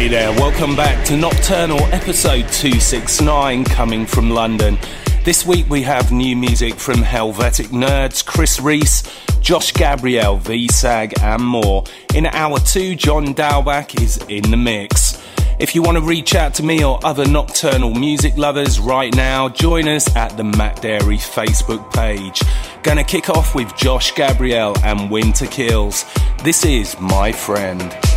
Hey there, welcome back to Nocturnal episode 269 coming from London. This week we have new music from Helvetic Nerds, Chris Reese, Josh Gabriel, VSAG, and more. In hour two, John Dahlbäck is in the mix. If you want to reach out to me or other nocturnal music lovers right now, join us at the Matt Darey Facebook page. Gonna kick off with Josh Gabriel and Winter Kills. This is My Friend.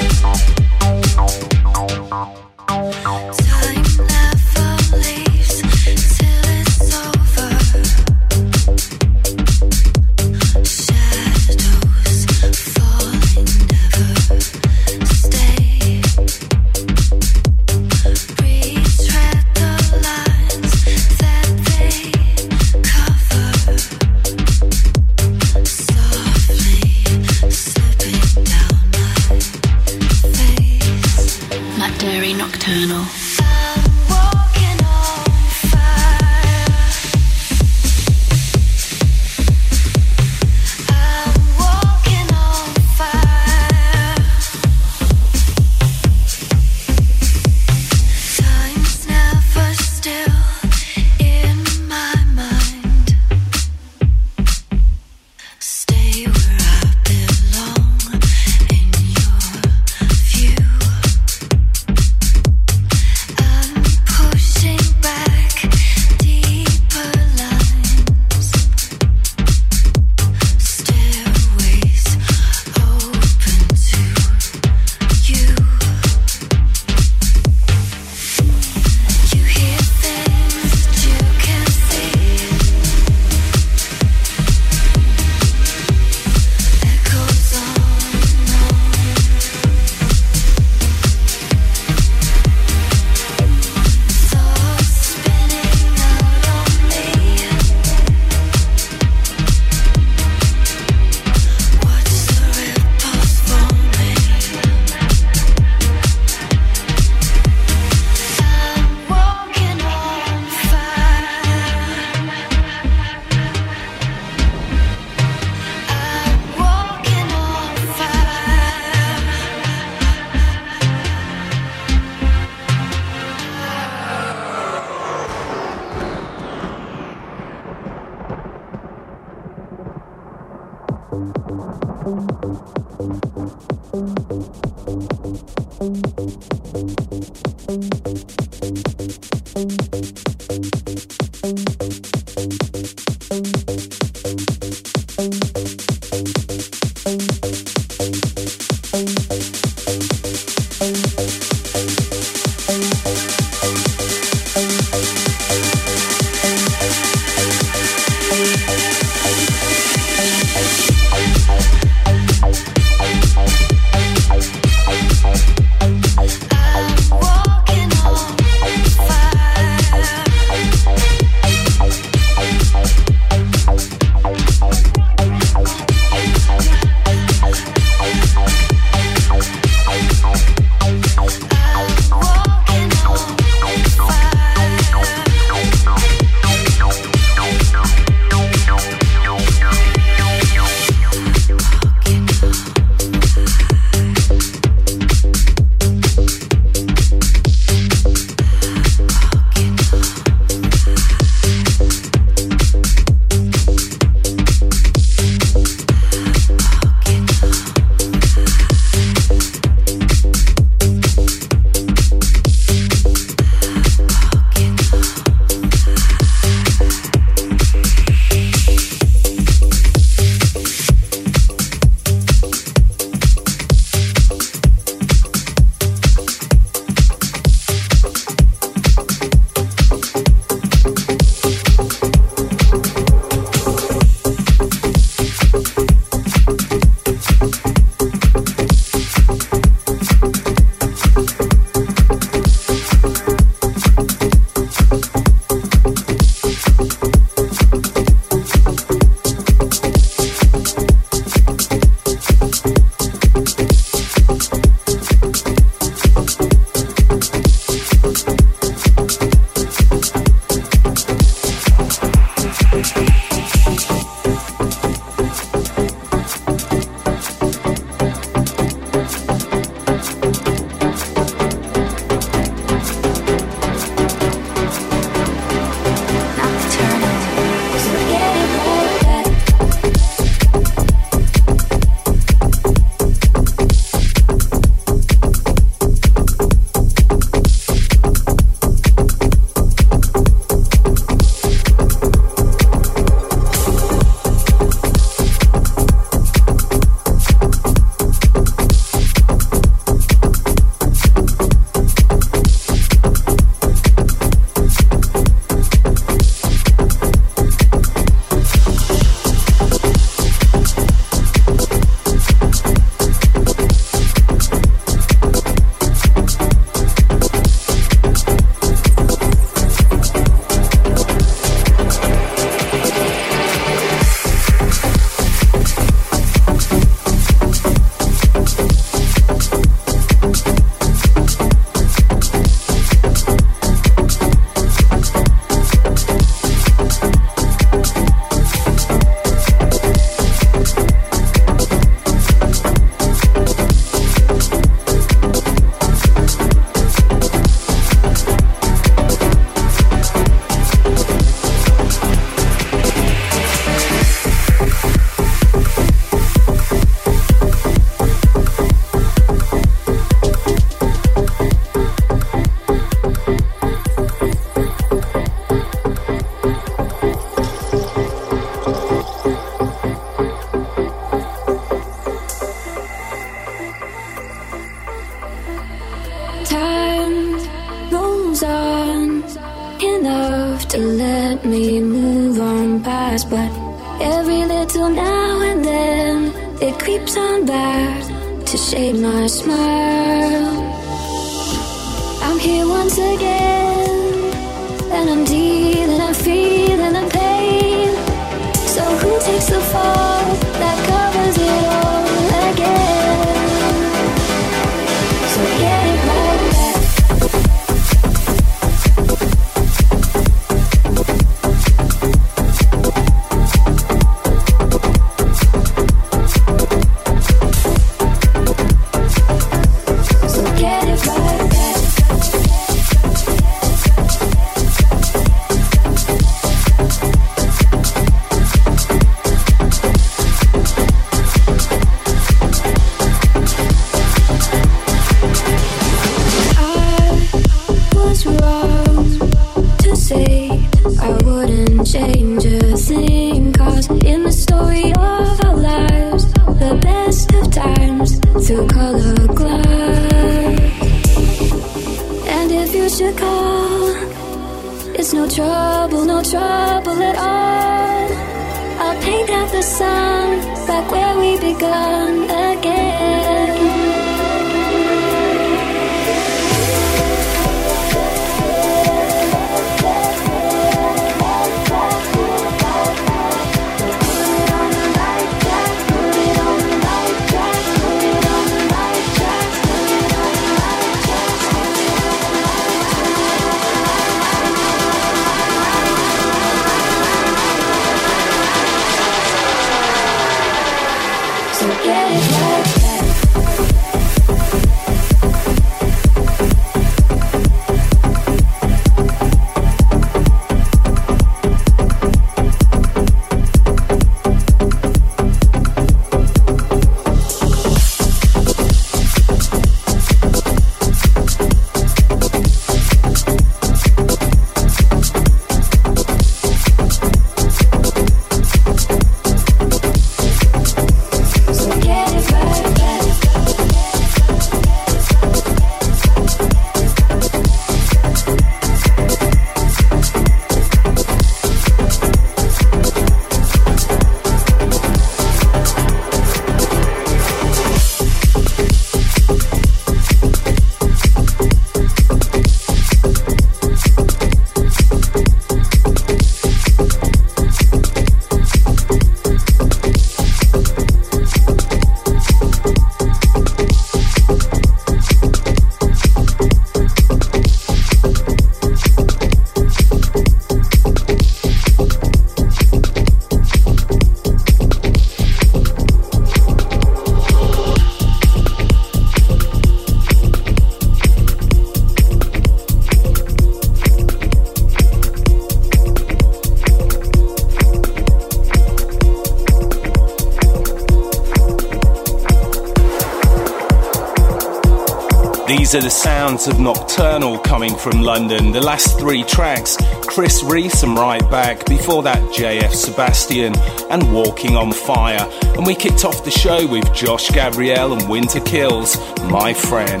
These are the sounds of Nocturnal coming from London. The last three tracks, Chris Reese and Right Back, before that JF Sebastian and Walking on Fire. And we kicked off the show with Josh Gabriel and Winter Kills, My Friend.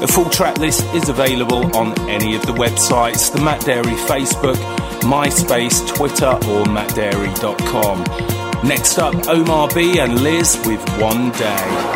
The full track list is available on any of the websites, the Matt Darey Facebook, MySpace, Twitter or mattdarey.com. Next up, Omar B and Liz with One Day.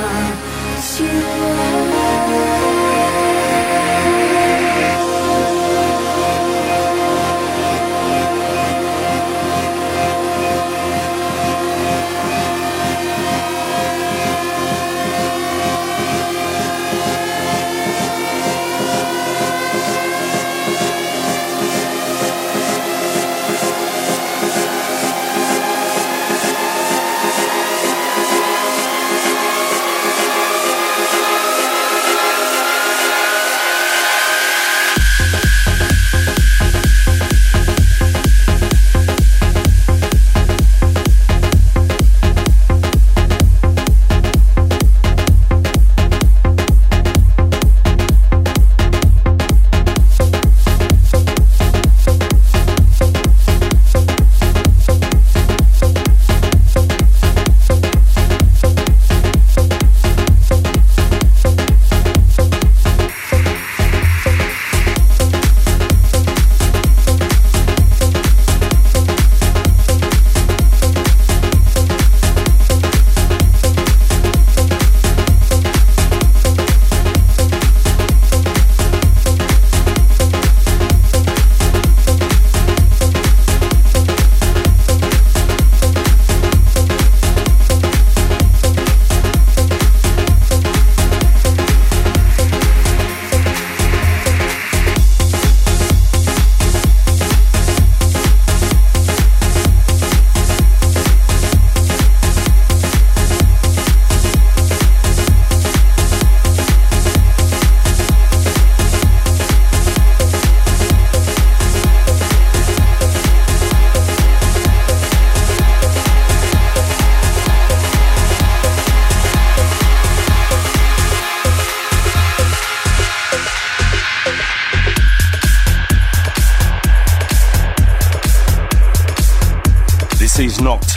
want you.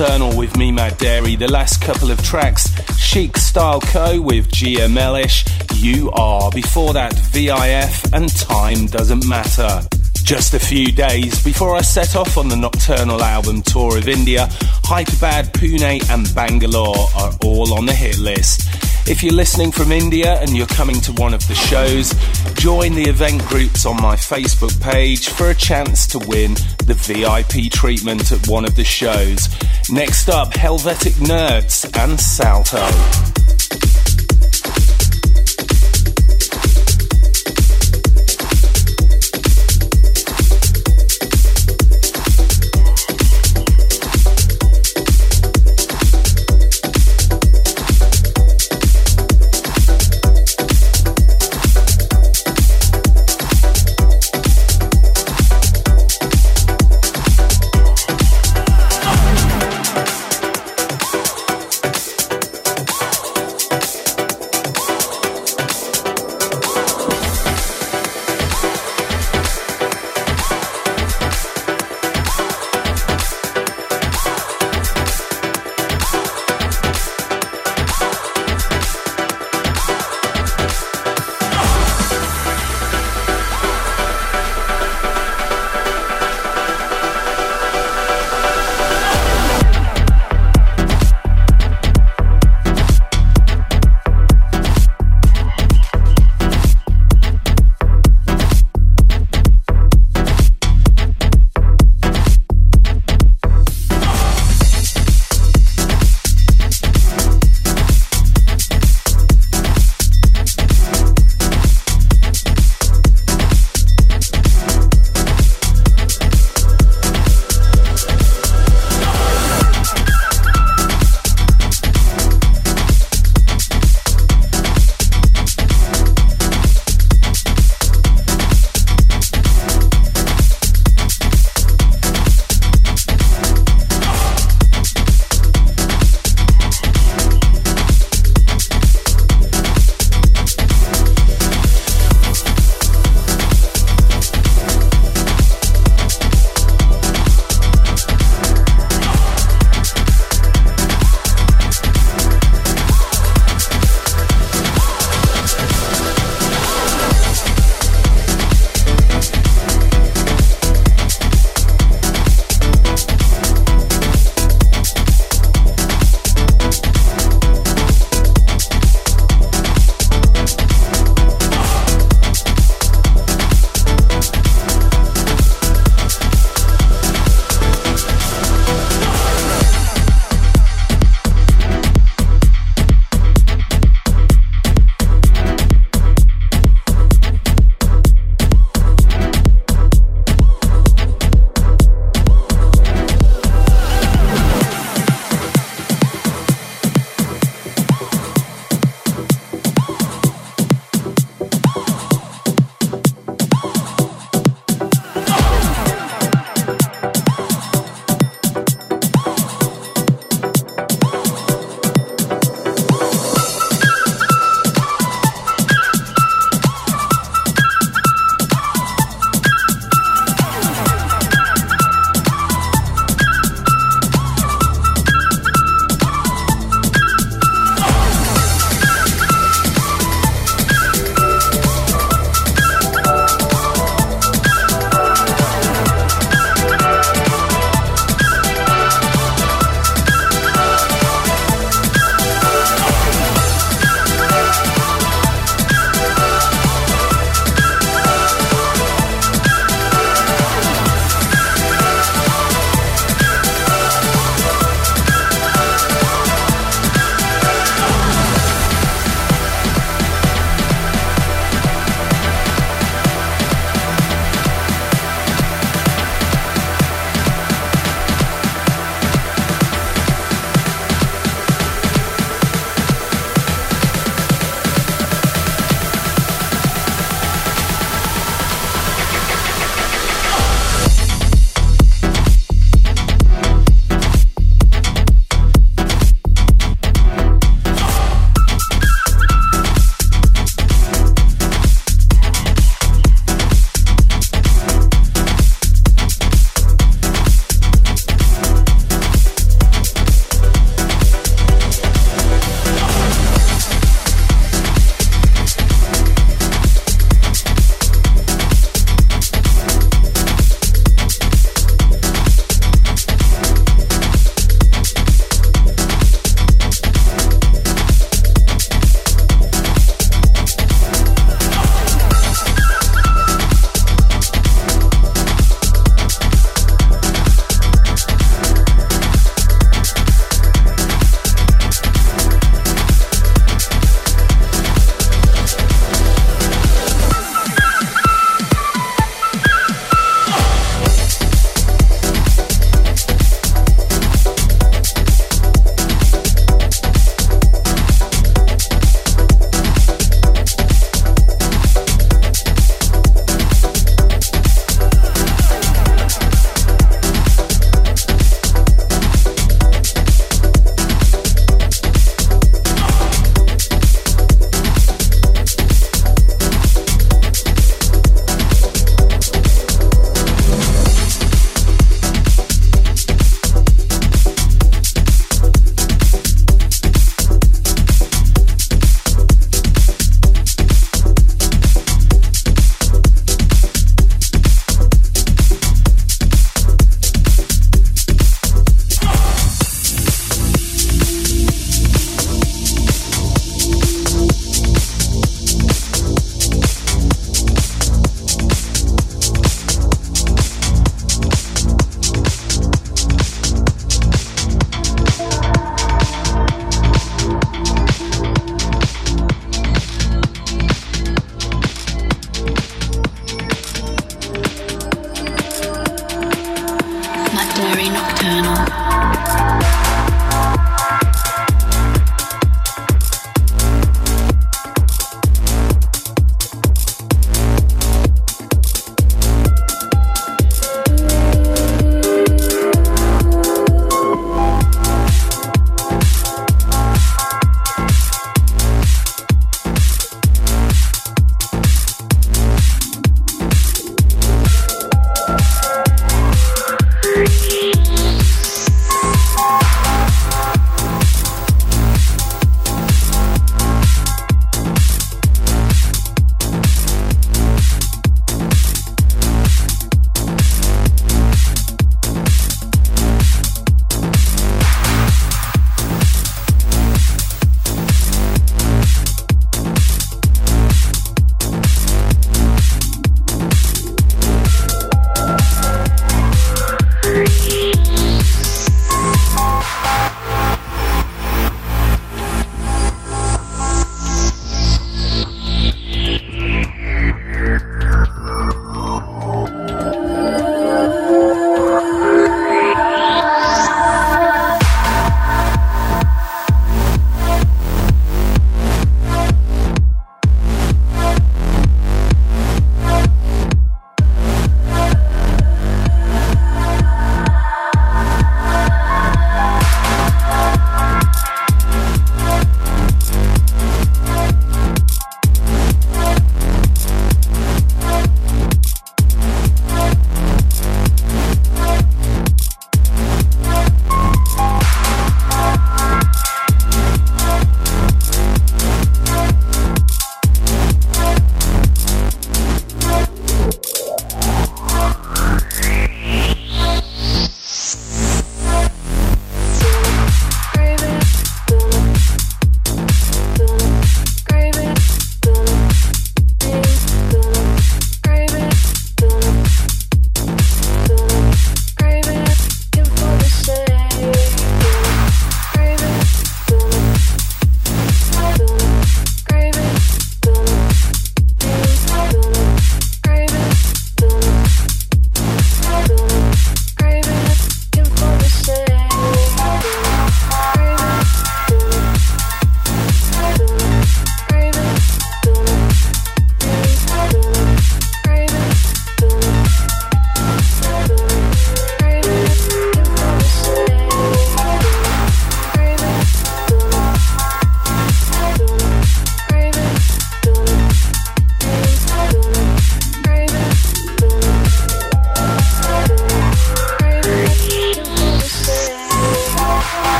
Nocturnal with me, Matt Darey. The last couple of tracks, Chic Style Co. with Gia Mellish, You Are. Before that, VIF and Time Doesn't Matter. Just a few days before I set off on the Nocturnal album tour of India, Hyderabad, Pune, and Bangalore are all on the hit list. If you're listening from India and you're coming to one of the shows, join the event groups on my Facebook page for a chance to win the VIP treatment at one of the shows. Next up, Helvetic Nerds and Salto.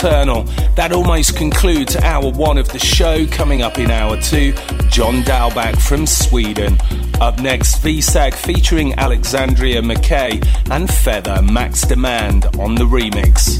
That almost concludes hour one of the show. Coming up in hour two, John Dahlbäck from Sweden. Up next, VSAG featuring Alexandria McKay and Feather Max Demand on the remix.